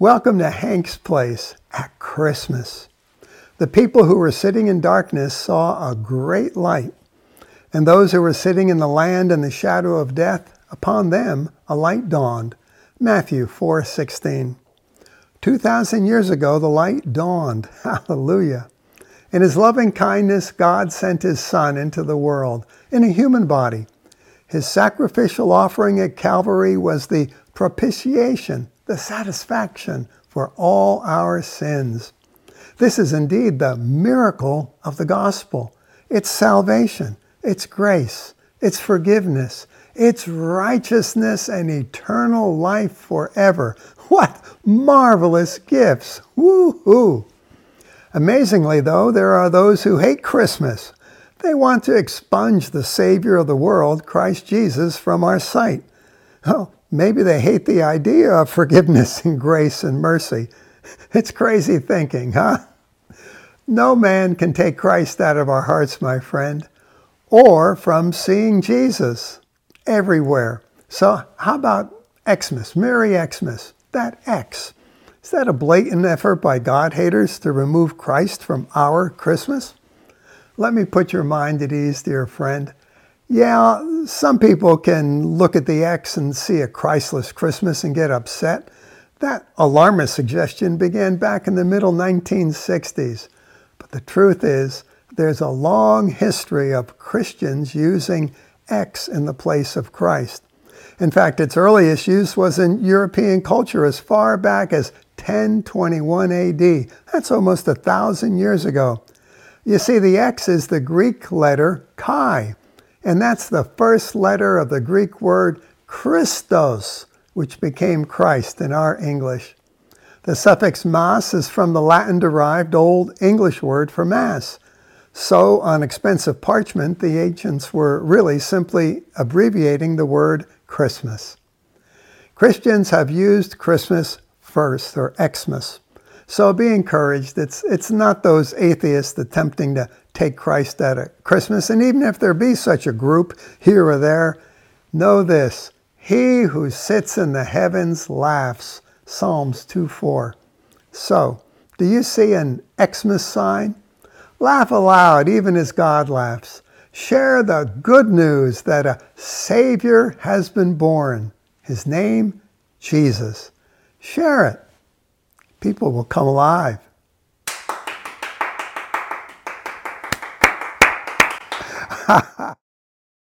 Welcome to Hank's Place at Christmas. The people who were sitting in darkness saw a great light, and those who were sitting in the land and the shadow of death, upon them a light dawned. Matthew 4:16. 2000 years ago the light dawned. Hallelujah. In his loving kindness, God sent his son into the world in a human body. His sacrificial offering at Calvary was the propitiation the satisfaction for all our sins. This is indeed the miracle of the gospel. It's salvation, it's grace, it's forgiveness, it's righteousness and eternal life forever. What marvelous gifts! Woo-hoo! Amazingly, though, there are those who hate Christmas. They want to expunge the Savior of the world, Christ Jesus, from our sight. Oh, Maybe they hate the idea of forgiveness and grace and mercy. It's crazy thinking, huh? No man can take Christ out of our hearts, my friend, or from seeing Jesus everywhere. So, how about Xmas, Merry Xmas? That X. Is that a blatant effort by God haters to remove Christ from our Christmas? Let me put your mind at ease, dear friend. Yeah, some people can look at the X and see a Christless Christmas and get upset. That alarmist suggestion began back in the middle 1960s. But the truth is, there's a long history of Christians using X in the place of Christ. In fact, its earliest use was in European culture as far back as 1021 AD. That's almost a thousand years ago. You see, the X is the Greek letter chi, and that's the first letter of the Greek word Christos, which became Christ in our English. The suffix mas is from the Latin derived Old English word for mass. So, on expensive parchment, the ancients were really simply abbreviating the word Christmas. Christians have used Christmas first, or Xmas. So be encouraged. It's, it's not those atheists attempting to take Christ at Christmas. And even if there be such a group here or there, know this He who sits in the heavens laughs. Psalms 2 4. So, do you see an Xmas sign? Laugh aloud, even as God laughs. Share the good news that a Savior has been born. His name, Jesus. Share it people will come alive.